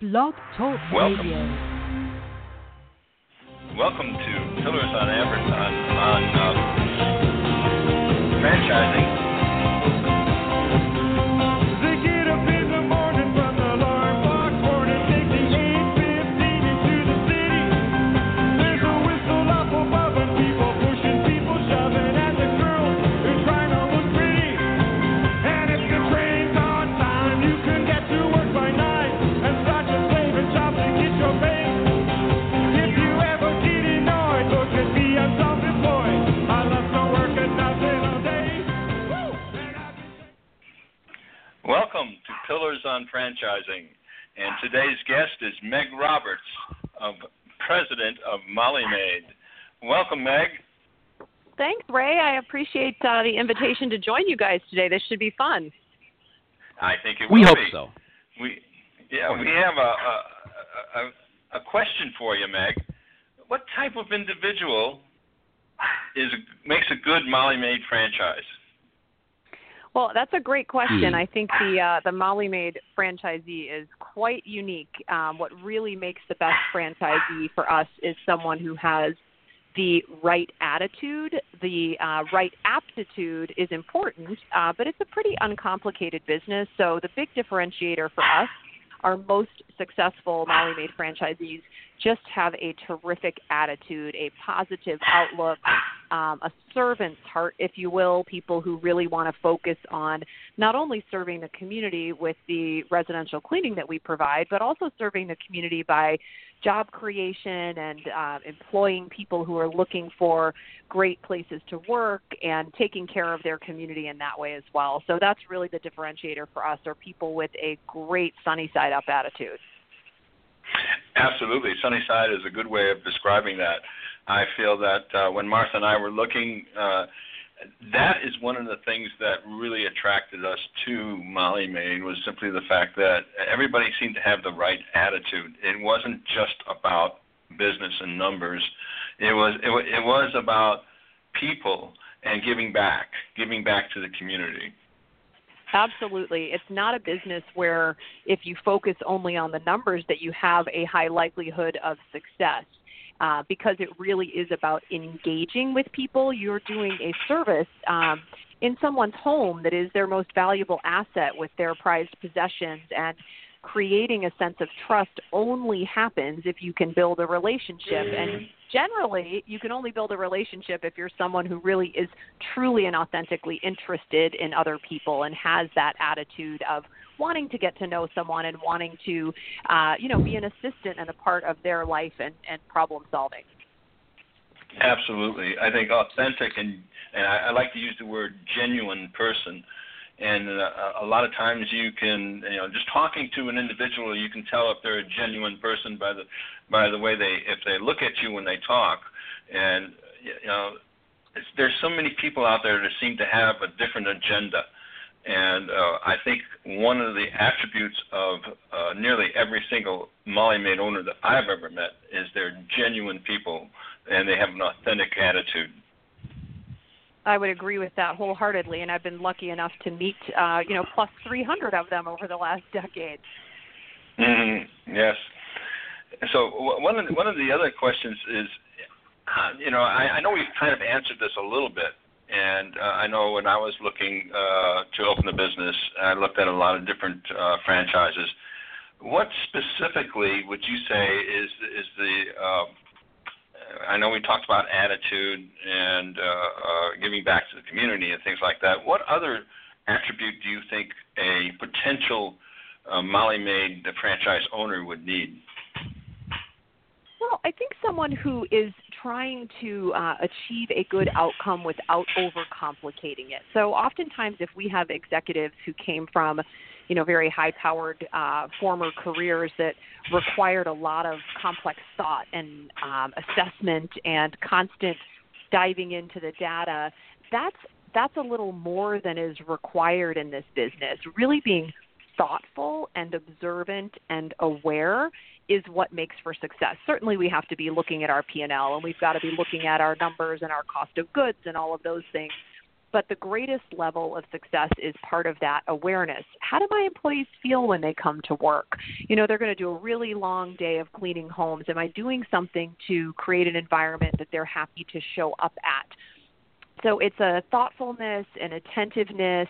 Blog Talk Welcome. Radio. Welcome to Pillars on Advert on, on uh, franchising. Pillars on Franchising. And today's guest is Meg Roberts, of President of Molly Maid. Welcome, Meg. Thanks, Ray. I appreciate uh, the invitation to join you guys today. This should be fun. I think it will. We hope be. so. We, yeah, we have a, a, a, a question for you, Meg. What type of individual is makes a good Molly Maid franchise? Well, that's a great question. Hmm. I think the uh, the Molly Maid franchisee is quite unique. Um, what really makes the best franchisee for us is someone who has the right attitude. The uh, right aptitude is important, uh, but it's a pretty uncomplicated business. So the big differentiator for us, our most successful Molly Maid franchisees, just have a terrific attitude, a positive outlook, um, a servant's heart, if you will, people who really want to focus on not only serving the community with the residential cleaning that we provide, but also serving the community by job creation and uh, employing people who are looking for great places to work and taking care of their community in that way as well. So that's really the differentiator for us are people with a great sunny side up attitude. Absolutely. Sunny side is a good way of describing that. I feel that uh, when Martha and I were looking, uh, that is one of the things that really attracted us to Molly Maid was simply the fact that everybody seemed to have the right attitude. It wasn't just about business and numbers. It was it, it was about people and giving back, giving back to the community. Absolutely. It's not a business where if you focus only on the numbers that you have a high likelihood of success. Uh, because it really is about engaging with people. You're doing a service um, in someone's home that is their most valuable asset with their prized possessions. And creating a sense of trust only happens if you can build a relationship. And generally, you can only build a relationship if you're someone who really is truly and authentically interested in other people and has that attitude of wanting to get to know someone and wanting to, uh, you know, be an assistant and a part of their life and, and problem solving. Absolutely, I think authentic and and I, I like to use the word genuine person. And uh, a lot of times you can, you know, just talking to an individual, you can tell if they're a genuine person by the by the way they if they look at you when they talk. And you know, there's so many people out there that seem to have a different agenda. And uh, I think one of the attributes of uh, nearly every single Molly Maid owner that I've ever met is they're genuine people and they have an authentic attitude. I would agree with that wholeheartedly, and I've been lucky enough to meet, uh, you know, plus 300 of them over the last decade. Mhm, Yes. So one of the, one of the other questions is, uh, you know, I, I know we've kind of answered this a little bit, and uh, I know when I was looking uh, to open the business, I looked at a lot of different uh, franchises. What specifically would you say is is the uh, I know we talked about attitude and uh, uh, giving back to the community and things like that. What other attribute do you think a potential uh, Molly Maid the franchise owner would need? Well, I think someone who is trying to uh, achieve a good outcome without overcomplicating it. So, oftentimes, if we have executives who came from, you know, very high-powered uh, former careers that required a lot of complex thought and um, assessment and constant diving into the data, that's that's a little more than is required in this business. Really being thoughtful and observant and aware is what makes for success. Certainly, we have to be looking at our P and L, and we've got to be looking at our numbers and our cost of goods and all of those things. But the greatest level of success is part of that awareness. How do my employees feel when they come to work? You know, they're going to do a really long day of cleaning homes. Am I doing something to create an environment that they're happy to show up at? So it's a thoughtfulness and attentiveness,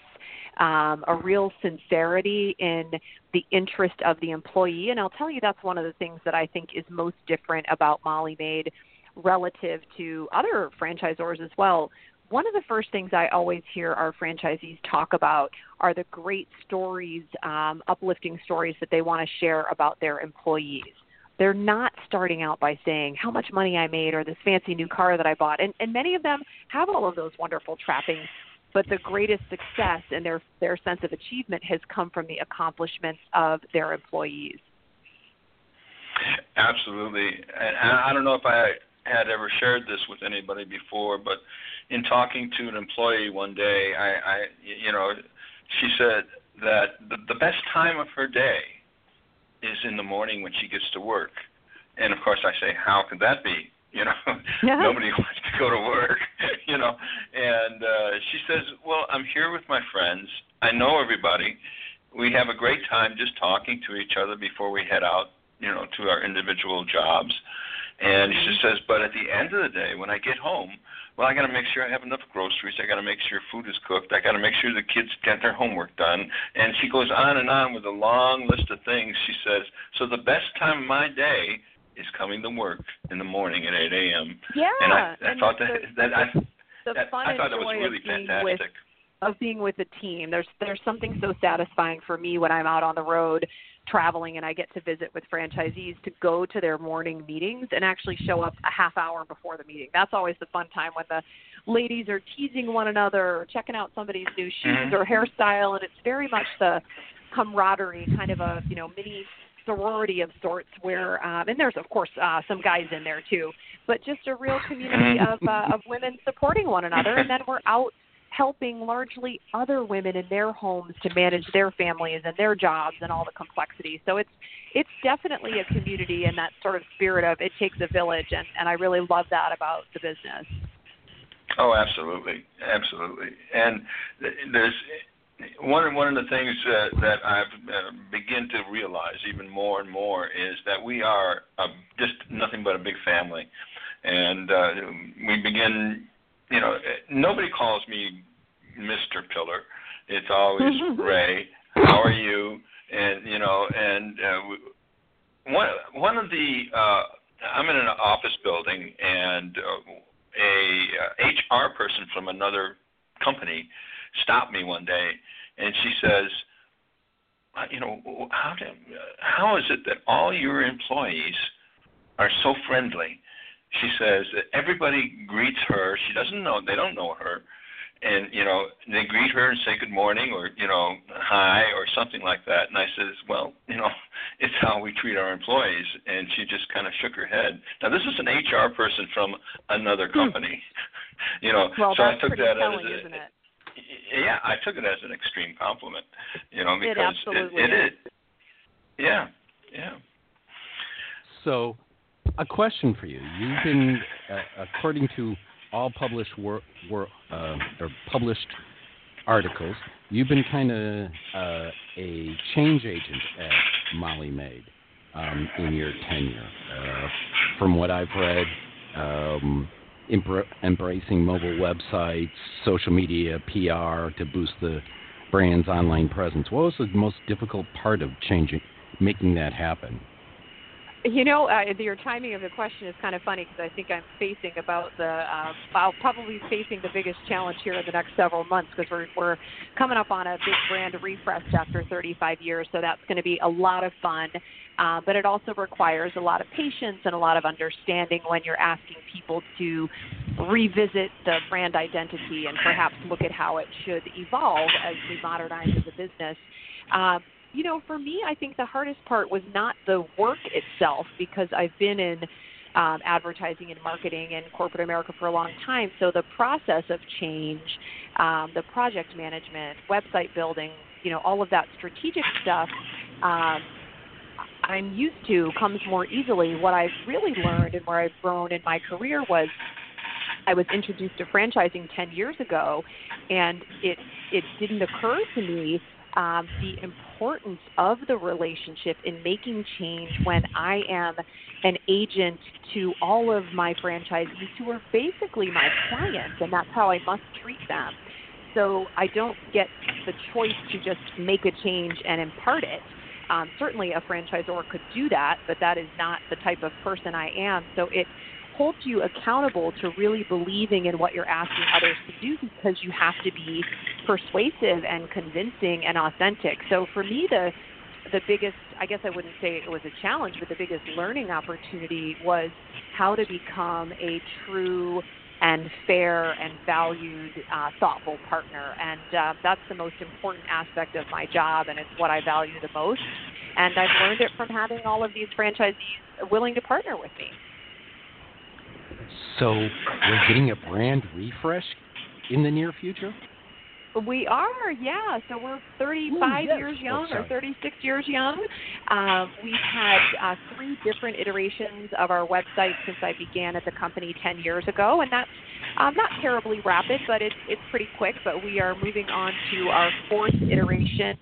um, a real sincerity in the interest of the employee. And I'll tell you, that's one of the things that I think is most different about Molly Maid relative to other franchisors as well. One of the first things I always hear our franchisees talk about are the great stories, um, uplifting stories that they want to share about their employees. They're not starting out by saying how much money I made or this fancy new car that I bought. And, and many of them have all of those wonderful trappings, but the greatest success and their, their sense of achievement has come from the accomplishments of their employees. Absolutely. And I don't know if I had ever shared this with anybody before, but in talking to an employee one day, I, I you know, she said that the, the best time of her day is in the morning when she gets to work. And of course, I say, how could that be? You know, Yeah. nobody wants to go to work. you know, and uh, she says, well, I'm here with my friends. I know everybody. We have a great time just talking to each other before we head out, you know, to our individual jobs. And she mm-hmm. says, but at the end of the day, when I get home, well, I got to make sure I have enough groceries. I got to make sure food is cooked. I got to make sure the kids get their homework done. And she goes on and on with a long list of things. She says, so the best time of my day is coming to work in the morning at 8 a.m. Yeah. And I, I and thought the, that, that I, the that, fun I thought that was joy really of being fantastic. with of being with a team. There's there's something so satisfying for me when I'm out on the road traveling and I get to visit with franchisees to go to their morning meetings and actually show up a half hour before the meeting. That's always the fun time when the ladies are teasing one another or checking out somebody's new shoes Mhm. or hairstyle and it's very much the camaraderie kind of a, you know, mini sorority of sorts where um and there's of course uh some guys in there too but just a real community Mhm. of uh, of women supporting one another and then we're out helping largely other women in their homes to manage their families and their jobs and all the complexity. So it's it's definitely a community and that sort of spirit of it takes a village and, and I really love that about the business. Oh, absolutely, absolutely. And there's one one of the things uh, that I've uh, begin to realize even more and more is that we are a, just nothing but a big family, and uh, we begin. You know, nobody calls me Mr. Pillar. It's always Ray. How are you? And you know, and uh, one one of the uh, I'm in an office building, and uh, a uh, HR person from another company stopped me one day, and she says, uh, "You know, how do, how is it that all your employees are so friendly?" She says that everybody greets her. She doesn't know; they don't know her, and you know they greet her and say good morning or you know hi or something like that. And I says, "Well, you know, it's how we treat our employees." And she just kind of shook her head. Now this is an HR person from another company. You know, Hmm. Well, so I that's took pretty that telling, as a, isn't it? yeah, I took it as an extreme compliment, you know, because It because absolutely it, is. is. Yeah, yeah. So, a question for you. You've been, uh, according to all published wor- wor- uh, or published articles, you've been kind of uh, a change agent at Molly Maid um, in your tenure. Uh, from what I've read, um, embr- embracing mobile websites, social media, PR to boost the brand's online presence. What was the most difficult part of changing, making that happen? You know, uh, your timing of the question is kind of funny because I think I'm facing about the, uh, I'll probably facing the biggest challenge here in the next several months because we're, we're coming up on a big brand refresh after 35 years. So that's going to be a lot of fun. Uh, but it also requires a lot of patience and a lot of understanding when you're asking people to revisit the brand identity and perhaps look at how it should evolve as we modernize as a business. Um, you know, for me, I think the hardest part was not the work itself because I've been in um, advertising and marketing in corporate America for a long time. So the process of change, um, the project management, website building, you know, all of that strategic stuff. Um, I'm used to comes more easily. What I've really learned and where I've grown in my career was I was introduced to franchising 10 years ago, and it it didn't occur to me um, the importance of the relationship in making change when I am an agent to all of my franchisees who are basically my clients, and that's how I must treat them. So I don't get the choice to just make a change and impart it. Um, certainly, a franchisor could do that, but that is not the type of person I am. So it holds you accountable to really believing in what you're asking others to do because you have to be persuasive and convincing and authentic. So for me, the the biggest, I guess I wouldn't say it was a challenge, but the biggest learning opportunity was how to become a true and fair and valued, uh, thoughtful partner. And uh, that's the most important aspect of my job, and it's what I value the most. And I've learned it from having all of these franchisees willing to partner with me. So we're getting a brand refresh in the near future. We are, yeah. So we're 35 Ooh, yes. years Oh, young or 36 years young. Um, we've had uh, three different iterations of our website since I began at the company 10 years ago, and that's um, not terribly rapid, but it's it's pretty quick. But we are moving on to our fourth iteration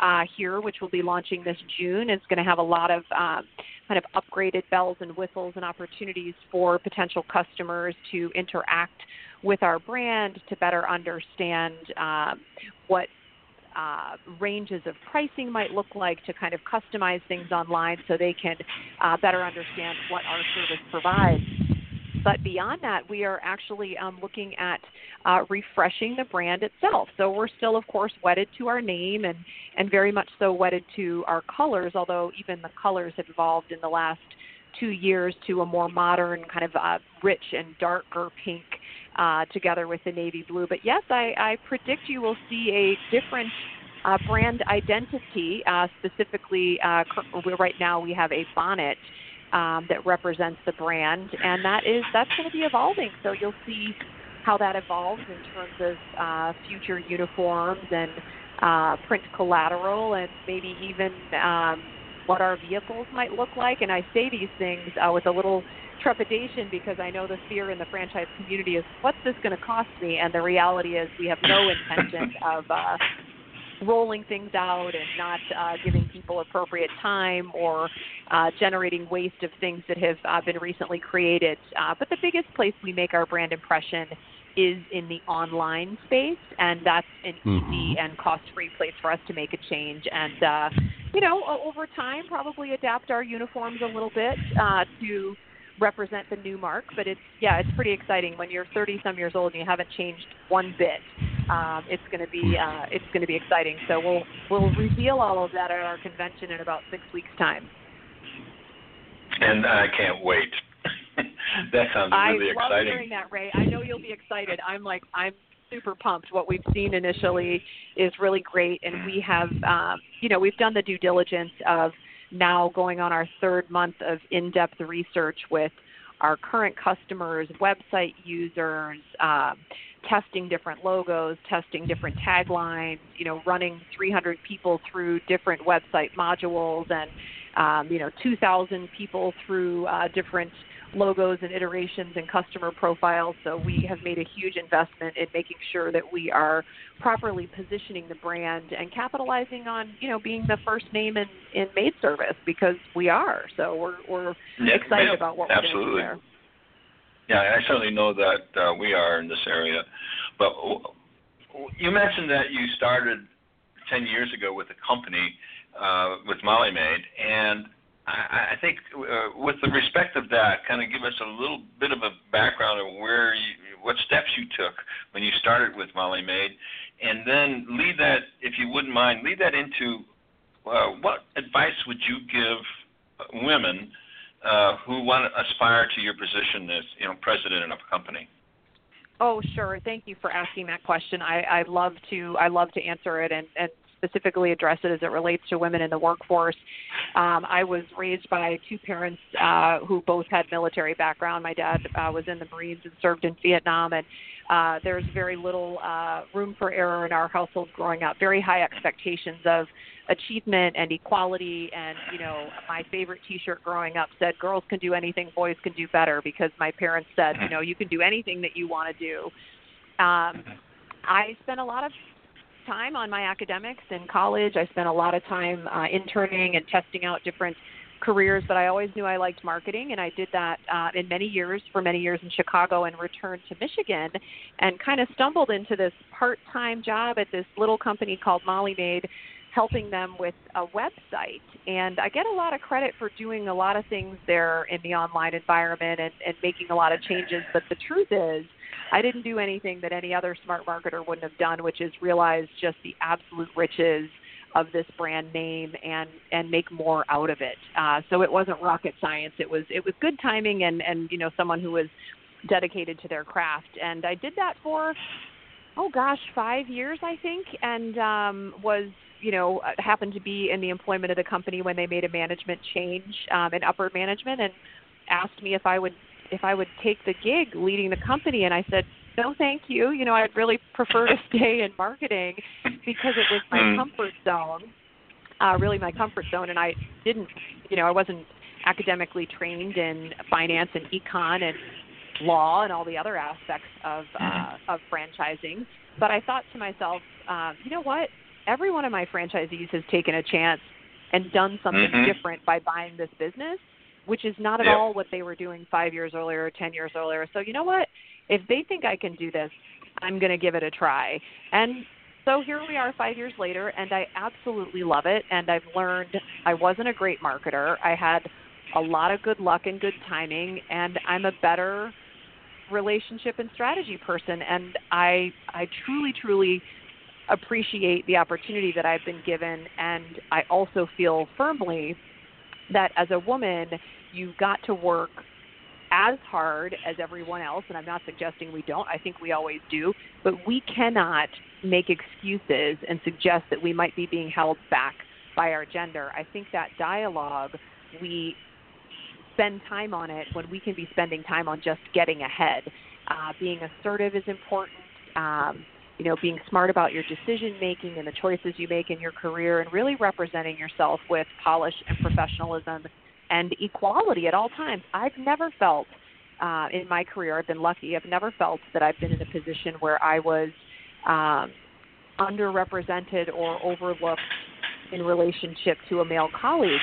uh, here, which will be launching this June. It's going to have a lot of um, kind of upgraded bells and whistles and opportunities for potential customers to interact with our brand to better understand um, what uh, ranges of pricing might look like to kind of customize things online so they can uh, better understand what our service provides. But beyond that, we are actually um, looking at uh, refreshing the brand itself. So we're still, of course, wedded to our name and, and very much so wedded to our colors, although even the colors have evolved in the last two years to a more modern, kind of uh, rich and darker pink uh, together with the navy blue. But yes, I, I predict you will see a different uh, brand identity. Uh, specifically, uh, right now we have a bonnet um, that represents the brand, and that is that's going to be evolving. So you'll see how that evolves in terms of uh, future uniforms and uh, print collateral, and maybe even um, what our vehicles might look like. And I say these things uh, with a little trepidation because I know the fear in the franchise community is what's this going to cost me? And the reality is we have no intention of uh, rolling things out and not uh, giving people appropriate time or uh, generating waste of things that have uh, been recently created. Uh, but the biggest place we make our brand impression is in the online space, and that's an easy Mhm. and cost-free place for us to make a change. And uh, you know, over time, probably adapt our uniforms a little bit uh, to represent the new mark. But it's yeah, it's pretty exciting when you're 30 some years old and you haven't changed one bit. Um, it's going to be uh, it's going to be exciting. So we'll we'll reveal all of that at our convention in about six weeks' time. And I can't wait. that sounds really I really love exciting. hearing that, Ray. I know you'll be excited. I'm like I'm super pumped. What we've seen initially is really great, and we have um, you know we've done the due diligence of now going on our third month of in-depth research with our current customers, website users, um, testing different logos, testing different taglines, you know, running 300 people through different website modules and, um, you know, 2,000 people through uh, different logos and iterations and customer profiles. So we have made a huge investment in making sure that we are properly positioning the brand and capitalizing on, you know, being the first name in, in maid service because we are. So we're, we're Yeah, excited yeah, about what we're absolutely. there. Yeah, I certainly know that uh, we are in this area. But w- w- you mentioned that you started 10 years ago with a company uh, with Molly Maid, and I, I think uh, with the respect of that, kind of give us a little bit of a background of where you, what steps you took when you started with Molly Maid, and then lead that, if you wouldn't mind, lead that into uh, what advice would you give women uh, who want to aspire to your position as you know president of a company. Oh, sure. Thank you for asking that question. I, I love to I love to answer it and, and specifically address it as it relates to women in the workforce. Um, I was raised by two parents uh, who both had military background. My dad uh, was in the Marines and served in Vietnam, and Uh, there's very little uh, room for error in our household growing up. Very high expectations of achievement and equality. And you know, my favorite T-shirt growing up said, "Girls can do anything, boys can do better," because my parents said, you know, you can do anything that you want to do. Um, I spent a lot of time on my academics in college. I spent a lot of time uh, interning and testing out different careers, but I always knew I liked marketing, and I did that uh, in many years for many years in Chicago, and returned to Michigan, and kind of stumbled into this part-time job at this little company called Molly Maid, helping them with a website. And I get a lot of credit for doing a lot of things there in the online environment and, and making a lot of changes. But the truth is, I didn't do anything that any other smart marketer wouldn't have done, which is realize just the absolute riches of this brand name and and make more out of it. Uh, so it wasn't rocket science. It was it was good timing and and you know someone who was dedicated to their craft. And I did that for oh gosh five years I think, and um, was you know happened to be in the employment of the company when they made a management change um, in upper management and asked me if I would if I would take the gig leading the company and I said no thank you you know I'd really prefer to stay in marketing because it was my Mm. comfort zone uh really my comfort zone and I didn't you know I wasn't academically trained in finance and econ and law and all the other aspects of uh, of franchising. But I thought to myself, um, you know what? Every one of my franchisees has taken a chance and done something Mhm. different by buying this business, which is not at all what they were doing five years earlier or ten years earlier. So you know what? If they think I can do this, I'm going to give it a try. And so here we are five years later, and I absolutely love it. And I've learned I wasn't a great marketer. I had a lot of good luck and good timing, and I'm a better relationship and strategy person. And I I truly truly appreciate the opportunity that I've been given, and I also feel firmly that as a woman, you've got to work as hard as everyone else, and I'm not suggesting we don't. I think we always do, but we cannot make excuses and suggest that we might be being held back by our gender. I think that dialogue, we spend time on it when we can be spending time on just getting ahead. Uh, being assertive is important. Um, you know, being smart about your decision making and the choices you make in your career, and really representing yourself with polish and professionalism and equality at all times. I've never felt uh, in my career, I've been lucky. I've never felt that I've been in a position where I was um, underrepresented or overlooked in relationship to a male colleague.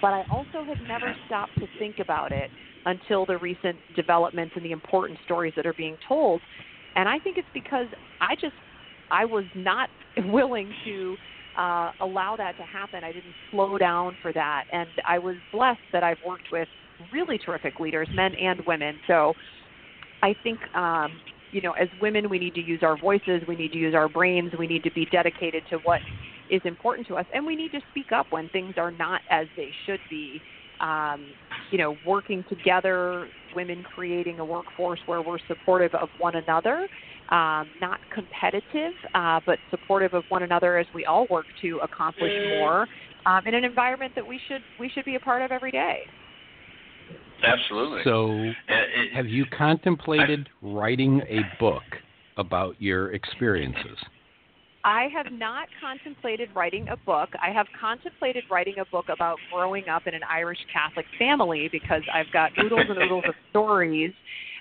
But I also have never stopped to think about it until the recent developments and the important stories that are being told. And I think it's because I just I was not willing to uh, allow that to happen. I didn't slow down for that, and I was blessed that I've worked with really terrific leaders, men and women. So I think um, you know, as women, we need to use our voices, we need to use our brains, we need to be dedicated to what is important to us, and we need to speak up when things are not as they should be. Um, you know, working together, women creating a workforce where we're supportive of one another, um, not competitive, uh, but supportive of one another as we all work to accomplish more um, in an environment that we should we should be a part of every day. Absolutely. So, And it- have you contemplated writing a book about your experiences? I have not contemplated writing a book. I have contemplated writing a book about growing up in an Irish Catholic family because I've got oodles and oodles of stories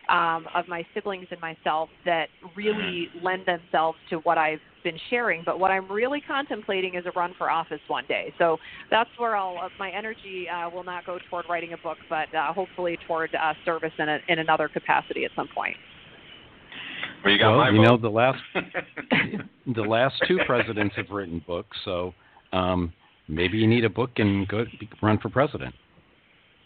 um, of my siblings and myself that really lend themselves to what I've been sharing. But what I'm really contemplating is a run for office one day. So that's where I'll uh, my energy uh, will not go toward writing a book, but uh, hopefully toward uh, service in, a, in another capacity at some point. well, you got well, my you know the last the last two presidents have written books, so um, maybe you need a book and go run for president.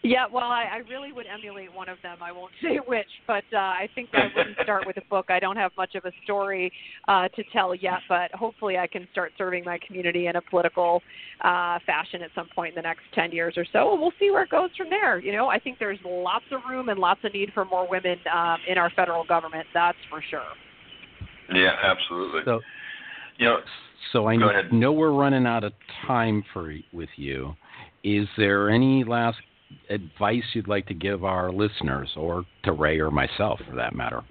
Yeah, well, I, I really would emulate one of them. I won't say which, but uh, I think I wouldn't start with a book. I don't have much of a story uh, to tell yet, but hopefully I can start serving my community in a political uh, fashion at some point in the next 10 years or so, and we'll see where it goes from there. You know, I think there's lots of room and lots of need for more women um, in our federal government, that's for sure. yeah, absolutely. So, you know, so I Go ahead. know we're running out of time for with you. Is there any last advice you'd like to give our listeners, or to Ray or myself, for that matter?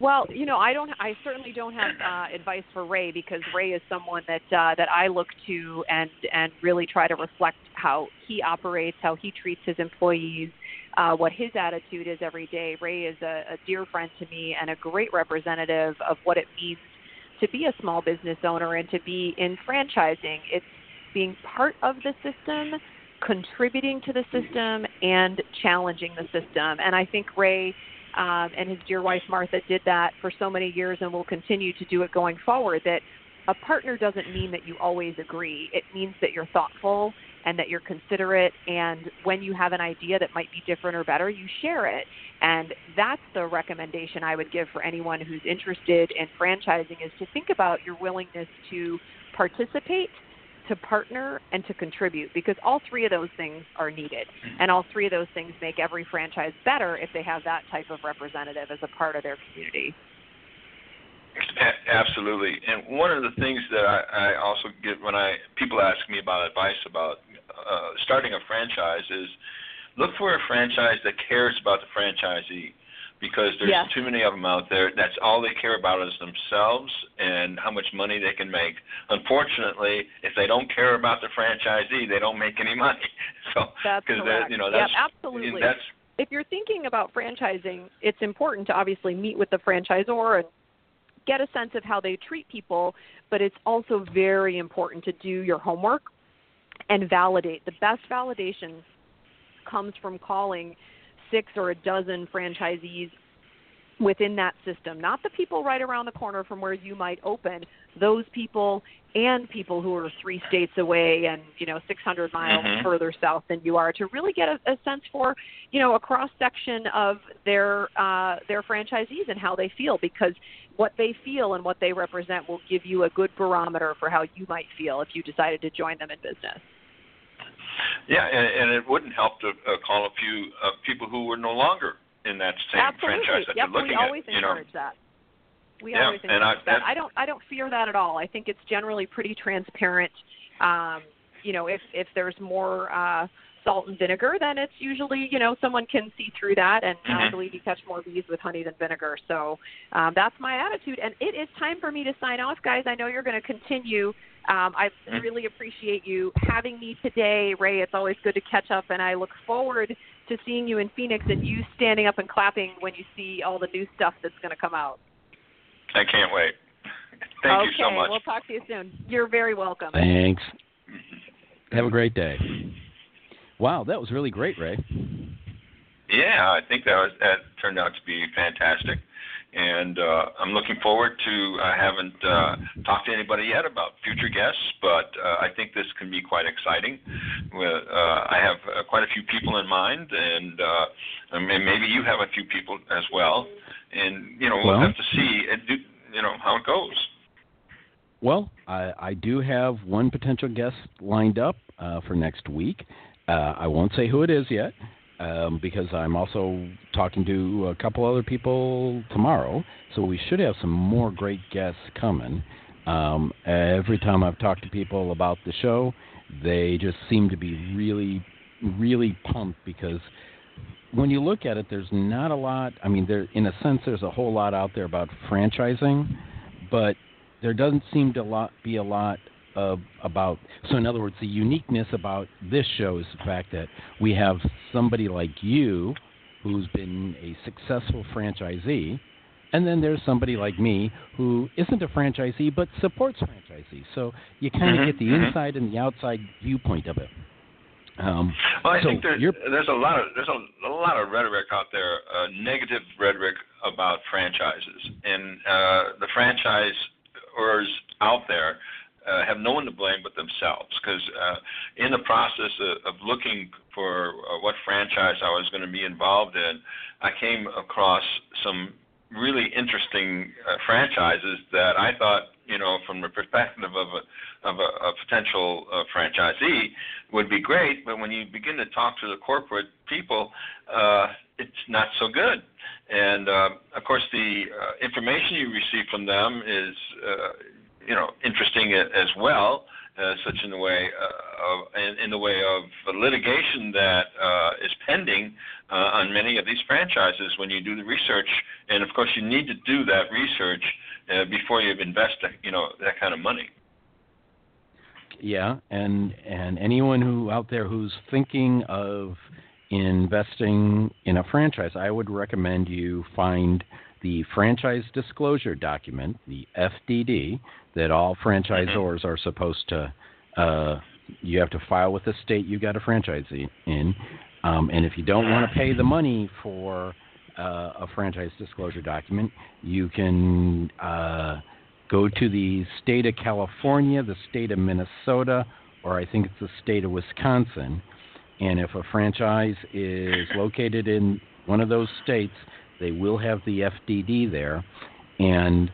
Well, you know, I don't. I certainly don't have uh, advice for Ray because Ray is someone that uh, that I look to and and really try to reflect how he operates, how he treats his employees, uh, what his attitude is every day. Ray is a, a dear friend to me and a great representative of what it means to be a small business owner and to be in franchising. It's being part of the system, contributing to the system, and challenging the system. And I think Ray um, and his dear wife Martha did that for so many years and will continue to do it going forward. That a partner doesn't mean that you always agree. It means that you're thoughtful and that you're considerate. And when you have an idea that might be different or better, you share it. And that's the recommendation I would give for anyone who's interested in franchising is to think about your willingness to participate to partner and to contribute because all three of those things are needed. And all three of those things make every franchise better if they have that type of representative as a part of their community. Absolutely, and one of the things that I, I also get when I people ask me about advice about uh, starting a franchise is look for a franchise that cares about the franchisee because there's Yes. too many of them out there. That's all they care about is themselves and how much money they can make. Unfortunately, if they don't care about the franchisee, they don't make any money. So that's correct you know that's absolutely that's if you're thinking about franchising, it's important to obviously meet with the franchisor and get a sense of how they treat people, but it's also very important to do your homework and validate. The best validation comes from calling six or a dozen franchisees within that system, not the people right around the corner from where you might open, those people and people who are three states away and you know 600 miles Mhm. further south than you are to really get a, a sense for you know a cross section of their uh, their franchisees and how they feel because what they feel and what they represent will give you a good barometer for how you might feel if you decided to join them in business. Yeah, and, and it wouldn't help to uh, call a few uh, people who were no longer in that same Absolutely. franchise that yep, you're looking we always at. You know, that. We Yeah, always encourage I- that- I don't I don't fear that at all. I think it's generally pretty transparent. Um, you know, if if there's more uh salt and vinegar, then it's usually, you know, someone can see through that and I Mhm. believe you catch more bees with honey than vinegar. So um, that's my attitude. And it is time for me to sign off, guys. I know you're going to continue. Um, I Mhm. really appreciate you having me today, Ray. It's always good to catch up, and I look forward to seeing you in Phoenix and you standing up and clapping when you see all the new stuff that's going to come out. I can't wait. Thank okay, you so much. we'll talk to you soon. You're very welcome. Thanks. Have a great day. Wow, that was really great, Ray. Yeah, I think that was that turned out to be fantastic, and uh, I'm looking forward to. I haven't uh, talked to anybody yet about future guests, but uh, I think this can be quite exciting. With, uh, I have uh, quite a few people in mind, and uh, I mean, maybe you have a few people as well, and you know we'll Well- have to see. And do, you know how it goes. Well, I, I do have one potential guest lined up uh, for next week. Uh, I won't say who it is yet um, because I'm also talking to a couple other people tomorrow. So we should have some more great guests coming. Um, every time I've talked to people about the show, they just seem to be really, really pumped because when you look at it, there's not a lot. I mean, there in a sense, there's a whole lot out there about franchising, but there doesn't seem to lot, be a lot about. So, in other words, the uniqueness about this show is the fact that we have somebody like you, who's been a successful franchisee, and then there's somebody like me who isn't a franchisee but supports franchisees. So you kind of Mhm, get the mhm. inside and the outside viewpoint of it. Um, Well, I so think there's there's a lot of there's a, a lot of rhetoric out there, uh, negative rhetoric about franchises, and uh, the franchisors out there uh, have no one to blame but themselves. Because uh, in the process of, of looking for uh, what franchise I was going to be involved in, I came across some really interesting uh, franchises that I thought, you know, from the perspective of a of a, a potential uh, franchisee, would be great. But when you begin to talk to the corporate people, uh, it's not so good. And uh, of course, the uh, information you receive from them is, uh, you know, interesting as well. uh, such in the way uh, of in, in the way of litigation that uh, is pending uh, on many of these franchises when you do the research, and of course you need to do that research before you invest, you know, that kind of money. Yeah, and and anyone who out there who's thinking of investing in a franchise, I would recommend you find the franchise disclosure document, the FDD, that all franchisors are supposed to. Uh, you have to file with the state you got a franchise in, um, and if you don't want to pay the money for uh, a franchise disclosure document, you can uh, go to the state of California, the state of Minnesota, or I think it's the state of Wisconsin. And if a franchise is located in one of those states, they will have the FDD there. And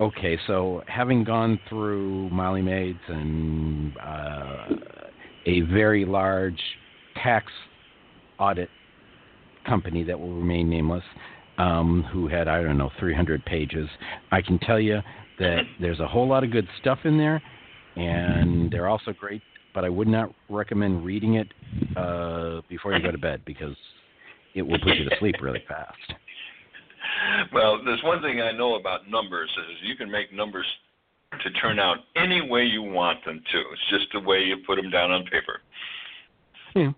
okay, so having gone through Molly Maids and uh, a very large tax audit company that will remain nameless, um, who had I don't know 300 pages, I can tell you that there's a whole lot of good stuff in there, and they're also great. But I would not recommend reading it uh, before you go to bed because it will put you to sleep really fast. Well, there's one thing I know about numbers is you can make numbers to turn out any way you want them to. It's just the way you put them down on paper. Yeah.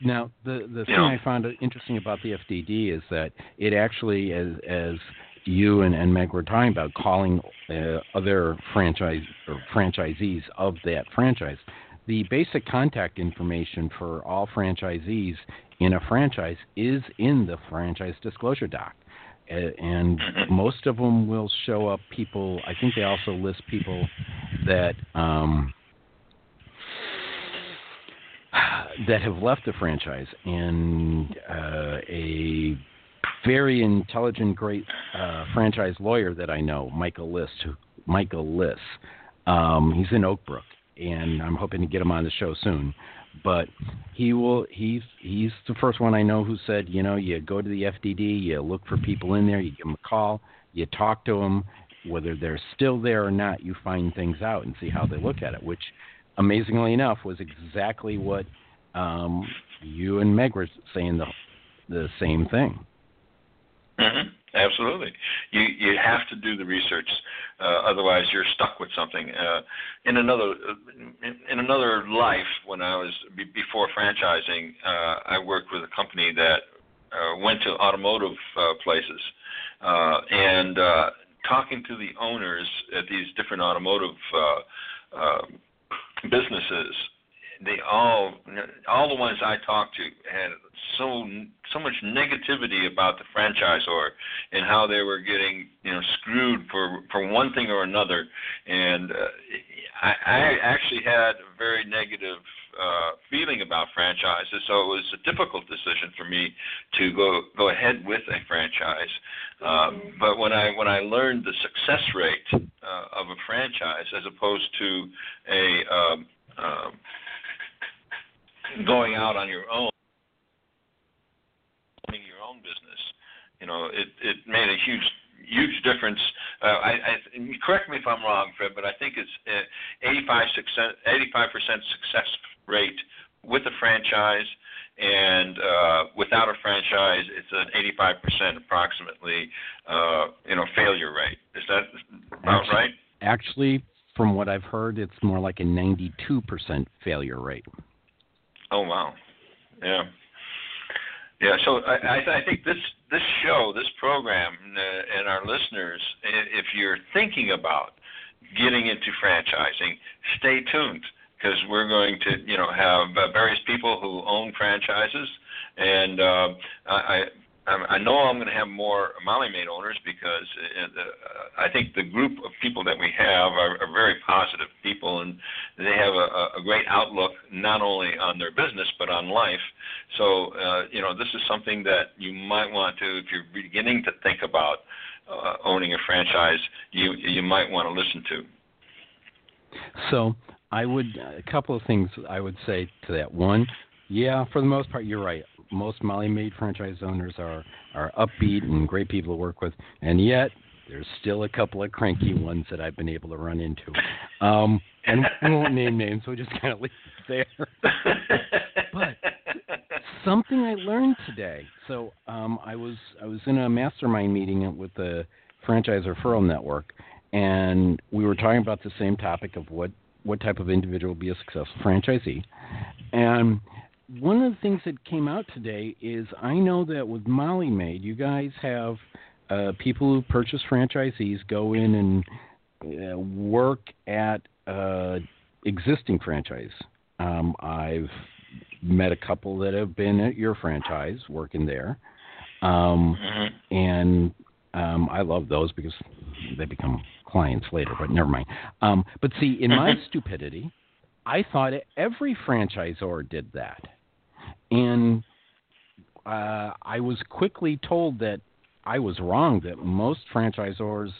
Now, the the thing I found interesting about the FDD is that it actually, as as you and, and Meg were talking about, calling uh, other franchise or franchisees of that franchise, the basic contact information for all franchisees in a franchise is in the franchise disclosure doc. And most of them will show up people. I think they also list people that um, that have left the franchise, and uh, a very intelligent, great uh, franchise lawyer that I know, Michael List. Michael List. Um, he's in Oak Brook, and I'm hoping to get him on the show soon. But he will. He's he's the first one I know who said, you know, you go to the FDD, you look for people in there, you give them a call, you talk to them, whether they're still there or not, you find things out and see how they look at it. Which, amazingly enough, was exactly what um, you and Meg were saying the the same thing. hmm Absolutely, you you have to do the research, uh, otherwise you're stuck with something. Uh, in another in, in another life, when I was be, before franchising, uh, I worked with a company that uh, went to automotive uh, places, uh, and uh, talking to the owners at these different automotive uh, uh, businesses, they all all the ones I talked to had so so much negativity about the franchisor and how they were getting you know screwed for for one thing or another, and uh, I, I actually had a very negative uh, feeling about franchises, so it was a difficult decision for me to go go ahead with a franchise. Um, but when I when I learned the success rate uh, of a franchise as opposed to a um, um, going out on your own, owning your own business, you know, it it made a huge huge difference. Uh, I, I correct me if I'm wrong, Fred, but I think it's uh, 85 success 85 percent success rate with a franchise, and uh, without a franchise, it's an 85 percent approximately, uh, you know, failure rate. Is that about Actually- right? Actually, from what I've heard, it's more like a 92% failure rate. Oh wow, yeah, yeah. So I, I, I think this this show, this program, uh, and our listeners, if you're thinking about getting into franchising, stay tuned because we're going to, you know, have uh, various people who own franchises, and uh, I. I know I'm going to have more Molly Maid owners because uh, uh, I think the group of people that we have are, are very positive people, and they have a, a great outlook not only on their business but on life. So, uh, you know, this is something that you might want to, if you're beginning to think about uh, owning a franchise, you you might want to listen to. So I would a couple of things I would say to that. One, yeah, for the most part, you're right. Most Molly Maid franchise owners are are upbeat and great people to work with, and yet there's still a couple of cranky ones that I've been able to run into. Um, and we won't name names, so we just kind of leave it there. But something I learned today. So um, I was I was in a mastermind meeting with the franchise referral network, and we were talking about the same topic of what what type of individual will be a successful franchisee. And one of the things that came out today is I know that with Molly Maid, you guys have uh, people who purchase franchisees go in and uh, work at uh, existing franchise. Um, I've met a couple that have been at your franchise working there, um, Mhm. and um, I love those because they become clients later. But never mind. Um, but see, in my Mhm. stupidity, I thought every franchisor did that, and uh, I was quickly told that I was wrong. That most franchisors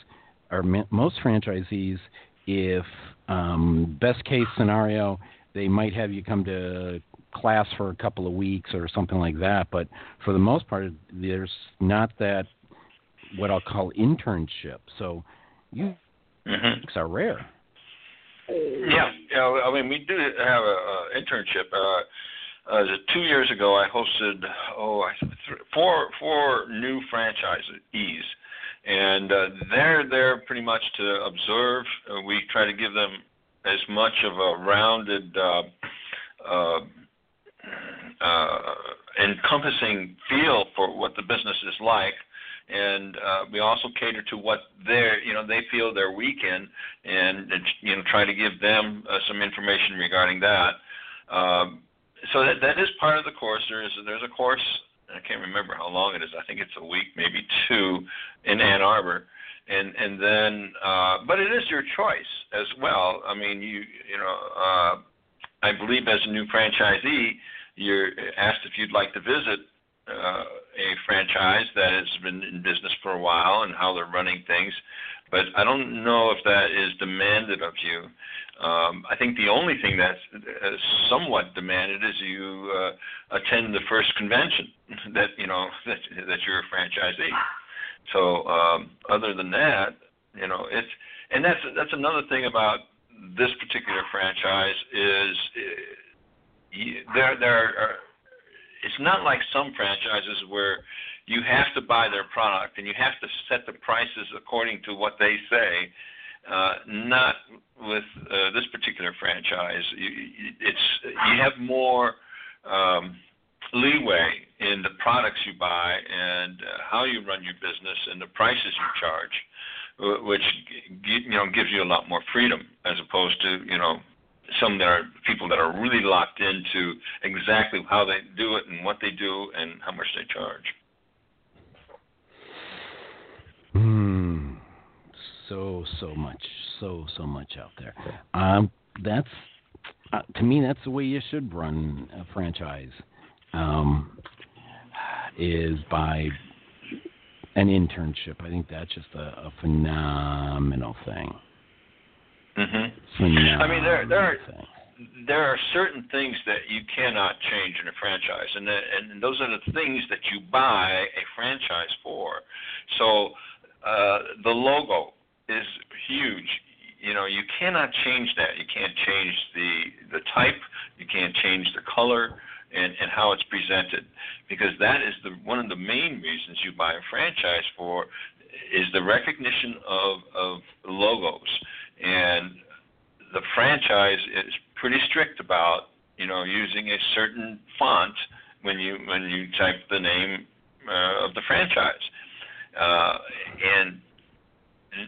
or most franchisees, if um, best case scenario, they might have you come to class for a couple of weeks or something like that. But for the most part, there's not that what I'll call internship. So you Mhm. are rare. Yeah, yeah. I mean, we do have a, a internship. Uh, uh, two years ago, I hosted oh I, th- four four new franchisees, and uh, they're there pretty much to observe. Uh, we try to give them as much of a rounded, uh, uh, uh, encompassing feel for what the business is like. And uh, we also cater to what their, you know, they feel their in, and you know, try to give them some information regarding that. So that that is part of the course. There is there's a course. I can't remember how long it is. I think it's a week, maybe two, in Ann Arbor, and and then, uh, but it is your choice as well. I mean, you you know, uh, I believe as a new franchisee, you're asked if you'd like to visit uh, a franchise that has been in business for a while and how they're running things. But I don't know if that is demanded of you. Um, I think the only thing that's uh, somewhat demanded is you uh, attend the first convention that you know that that you're a franchisee. So um, other than that, you know it's and that's that's another thing about this particular franchise is uh, there there are it's not like some franchises where you have to buy their product and you have to set the prices according to what they say. Uh, not with uh, this particular franchise. You, it's you have more um, leeway in the products you buy and uh, how you run your business and the prices you charge, which you know gives you a lot more freedom as opposed to you know some that are people that are really locked into exactly how they do it and what they do and how much they charge. Hmm. So so much, so so much out there. Um, that's uh, to me. That's the way you should run a franchise. Um, is by an internship. I think that's just a, a phenomenal thing. Phenomenal I mean, there- there are- thing. there are certain things that you cannot change in a franchise, and that, and those are the things that you buy a franchise for. So uh, the logo is huge. You know, you cannot change that. You can't change the the type. You can't change the color and and how it's presented, because that is the one of the main reasons you buy a franchise for is the recognition of of logos and the franchise is pretty strict about you know using a certain font when you when you type the name uh, of the franchise, uh, and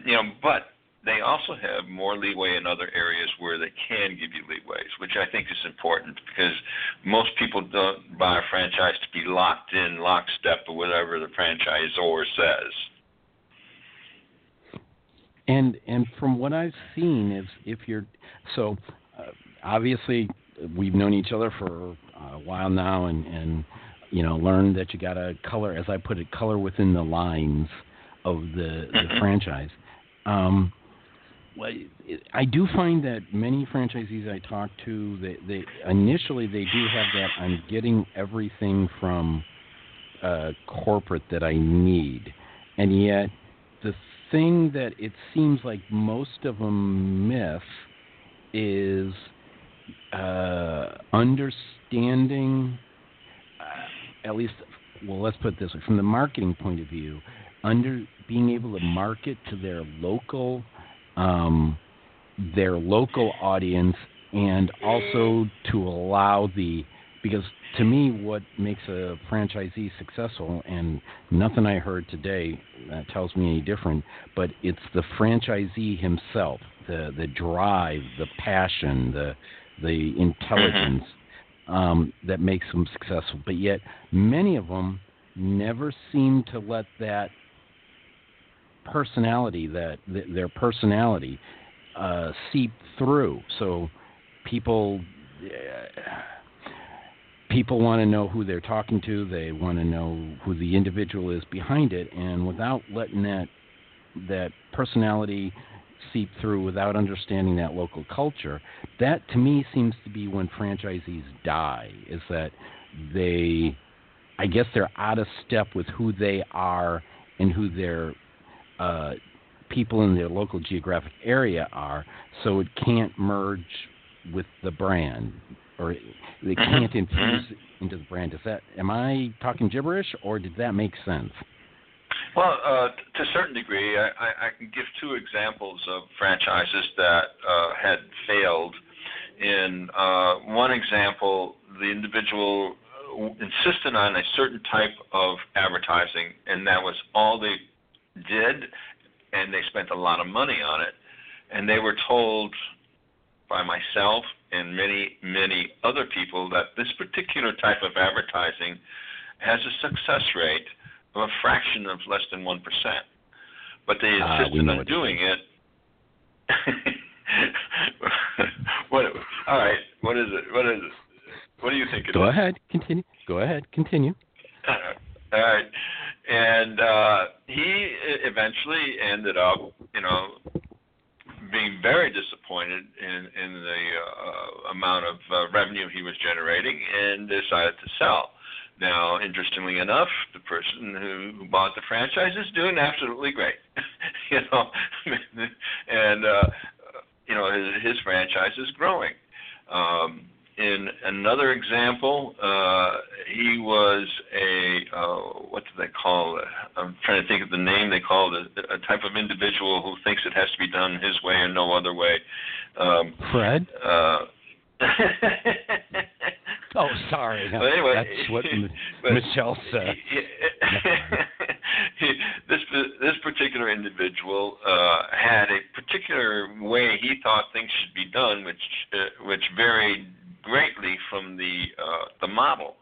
you know, but they also have more leeway in other areas where they can give you leeways, which I think is important because most people don't buy a franchise to be locked in lockstep with whatever the franchisor says. And and from what I've seen is if you're so uh, obviously we've known each other for a while now and and you know learned that you got to color as I put it color within the lines of the the franchise. Um, well, I do find that many franchisees I talk to, they, they initially they do have that I'm getting everything from uh, corporate that I need, and yet the thing that it seems like most of them miss is uh, understanding, uh, at least, well, let's put it this way from the marketing point of view, under being able to market to their local, um, their local audience, and also to allow the because to me, what makes a franchisee successful, and nothing I heard today tells me any different, but it's the franchisee himself, the the drive, the passion, the the intelligence um, that makes them successful. But yet, many of them never seem to let that personality, that th- their personality, uh, seep through. So people. Uh, people want to know who they're talking to. They want to know who the individual is behind it, and without letting that that personality seep through, without understanding that local culture, that to me seems to be when franchisees die. Is that they, I guess they're out of step with who they are and who their uh, people in their local geographic area are, so it can't merge with the brand or they can't infuse into the brand. Is that am I talking gibberish or did that make sense? Well, uh, to a certain degree, I, I, I can give two examples of franchises that uh, had failed. In uh, one example, the individual insisted on a certain type of advertising, and that was all they did, and they spent a lot of money on it. And they were told by myself and many, many other people that this particular type of advertising has a success rate of a fraction of less than 1%. But they Ah, insisted know on doing it. what, all right, what is it? What is it? What do you think it is? Go ahead, continue. Go ahead, continue. All right. And uh, he eventually ended up, you know, being very disappointed in in the uh, amount of uh, revenue he was generating, and decided to sell. Now, interestingly enough, the person who, who bought the franchise is doing absolutely great, you know, and uh, you know his, his franchise is growing. Um, in another example, uh, he was a uh, what do they call it? I'm trying to think of the name they call it. A, a type of individual who thinks it has to be done his way and no other way. Um, Fred? uh, Oh, sorry. But anyway, That's what Michelle said. this this particular individual uh, had a particular way he thought things should be done, which uh, which varied greatly from the uh, the model.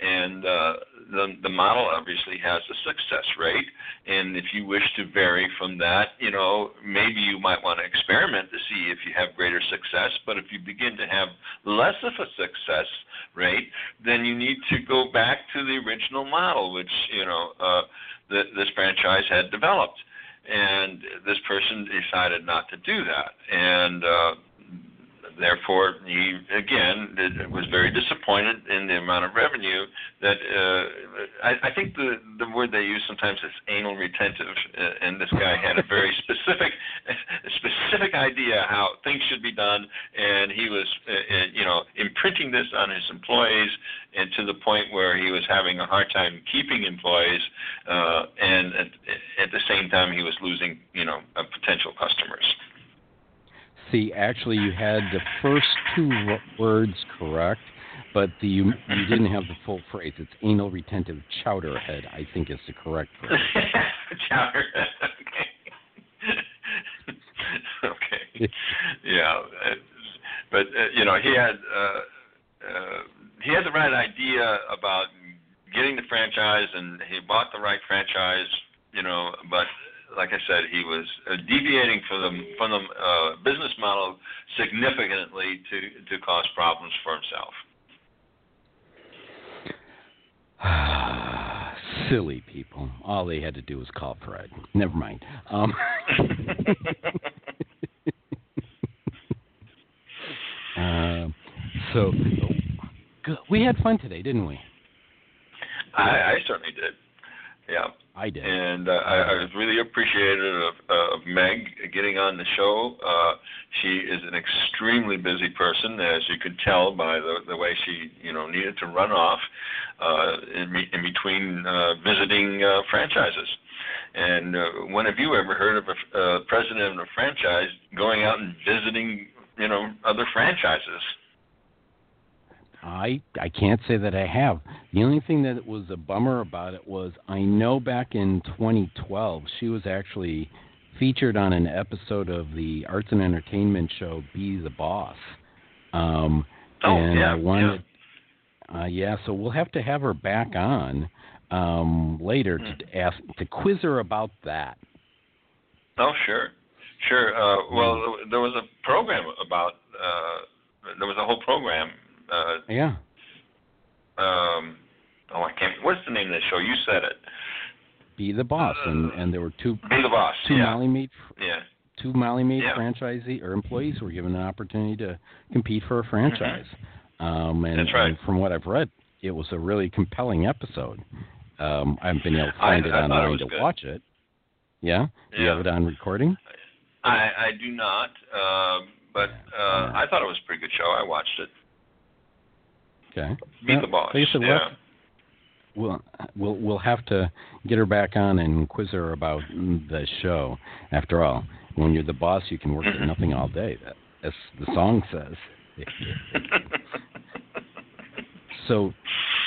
And uh, the the model obviously has a success rate, and if you wish to vary from that, you know maybe you might want to experiment to see if you have greater success. But if you begin to have less of a success rate, then you need to go back to the original model, which you know uh, that this franchise had developed. And this person decided not to do that, and uh, therefore he again did, was very disappointed in the amount of revenue that uh, I, I think the the word they use sometimes is anal retentive, uh, and this guy had a very specific specific idea how things should be done, and he was uh, uh, you know imprinting this on his employees, and to the point where he was having a hard time keeping employees, uh, and at, at the same time he was losing you know uh, potential customers. See, actually, you had the first two wo- words correct, but the, you, you didn't have the full phrase. It's anal retentive chowderhead, I think is the correct phrase. Chowder. okay. okay. Yeah, but uh, you know he had uh, uh, he had the right idea about getting the franchise, and he bought the right franchise. You know, but like I said, he was uh, deviating from the from the uh, business model significantly to to cause problems for himself. Silly people. All they had to do was call Fred. Never mind. Um, uh, so good. we had fun today, didn't we? I, I certainly did. Yeah. I did. and uh, I, I was really appreciative of, uh, of Meg getting on the show. Uh, she is an extremely busy person, as you could tell by the, the way she, you know, needed to run off uh, in, in between uh, visiting uh, franchises. And uh, when have you ever heard of a uh, president of a franchise going out and visiting, you know, other franchises? I I can't say that I have. The only thing that was a bummer about it was I know back in 2012 she was actually featured on an episode of the arts and entertainment show Be the Boss. Um, Oh, and yeah, I wanted, Uh, yeah, so we'll have to have her back on um, later Hmm. to ask to quiz her about that. Oh, sure, sure. Uh, well, there was a program about. Uh, there was a whole program. Uh, Yeah. um, oh, I can't. What's the name of the show? You said it. Be the boss, and and there were two Be the boss. two yeah. Molly Maid Yeah. two Molly Maid Yeah. franchisee or employees were given an opportunity to compete for a franchise. Um, and, Mm-hmm. That's right. and from what I've read, it was a really compelling episode. Um, I haven't been able to I- find it I it online to good. watch it. Yeah? Do you have it on recording? I I do not. Uh, but uh, I thought it was a pretty good show. I watched it. Okay. Be Yeah, the boss. like I said, we'll yeah. have- We'll, we'll we'll have to get her back on and quiz her about the show. After all, when you're the boss, you can work at nothing all day. That, as the song says. So,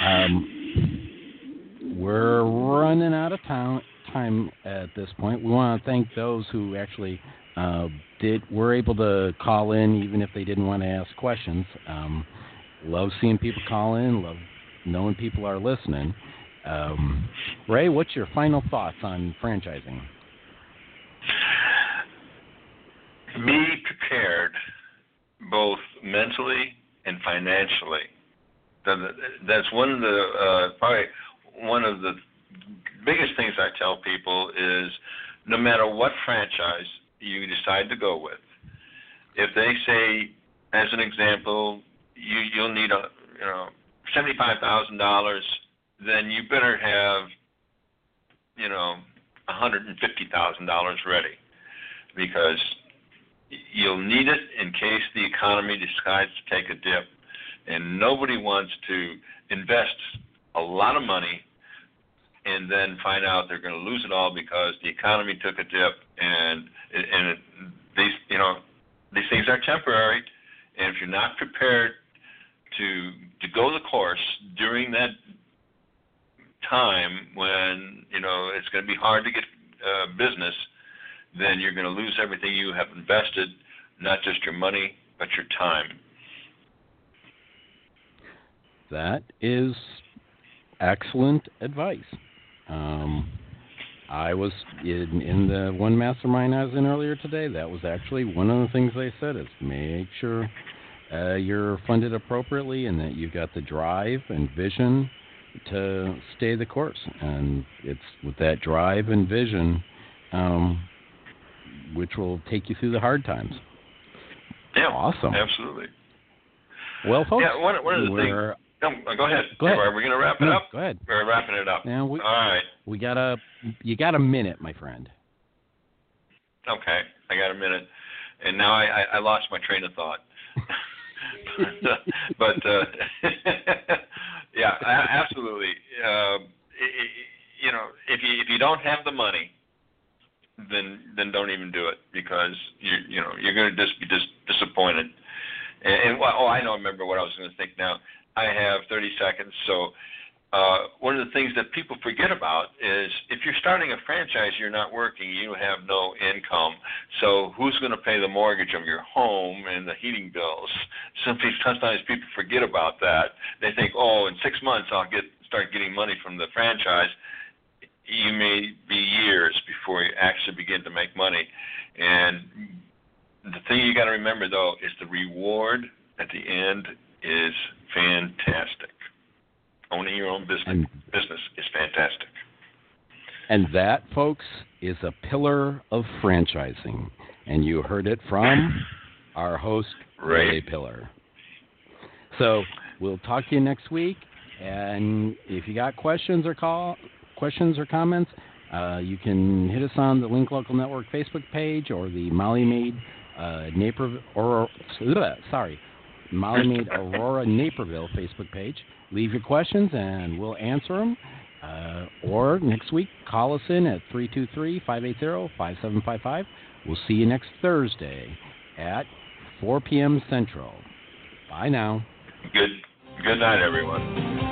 um, we're running out of town, time at this point. We want to thank those who actually uh, did were able to call in, even if they didn't want to ask questions. Um, love seeing people call in. Love knowing people are listening. Um, Ray, what's your final thoughts on franchising? Be prepared, both mentally and financially. That's one of the uh, probably one of the biggest things I tell people is no matter what franchise you decide to go with, if they say, as an example, you you'll need a you know seventy five thousand dollars, then you better have you know a hundred and fifty thousand dollars ready. Because you'll need it in case the economy decides to take a dip. And nobody wants to invest a lot of money and then find out they're going to lose it all because the economy took a dip and and it, these you know these things are temporary. And if you're not prepared to to go the course during that time when you know it's going to be hard to get uh, business then you're going to lose everything you have invested not just your money but your time That is excellent advice. Um, I was in, in the one mastermind I was in earlier today. That was actually one of the things they said is make sure uh, you're funded appropriately and that you've got the drive and vision to stay the course. And it's with that drive and vision, um, which will take you through the hard times. yeah Awesome. absolutely Well, folks, yeah one, one of the things we're no, go ahead Go ahead. are we going to wrap it no, up go ahead. we're wrapping it up Now we all right we got a you got a minute, my friend. Okay, I got a minute, and now I, I, I lost my train of thought. but uh, yeah, a- absolutely. Uh, i i you know, if you if you don't have the money, then then don't even do it because you you know you're going to just be dis- disappointed. And, and oh, I know. Remember what I was going to think now. I have 30 seconds, so uh, one of the things that people forget about is if you're starting a franchise, you're not working, you have no income. So who's going to pay the mortgage of your home and the heating bills? Sometimes people forget about that. They think, oh, in six months I'll get start getting money from the franchise. You may be years before you actually begin to make money. And the thing you got to remember though is the reward at the end is fantastic owning your own business And business is fantastic. and that, folks, is a pillar of franchising. And you heard it from our host, Ray. Ray Pillar. So we'll talk to you next week. And if you got questions or call questions or comments, uh, you can hit us on the Link Local Network Facebook page or the Molly Maid uh, Naperville, or ugh, sorry, Maid Aurora Naperville Facebook page. Leave your questions and we'll answer them. Uh, or next week, call us in at 323 580 5755. We'll see you next Thursday at 4 p.m. Central. Bye now. Good good night, everyone.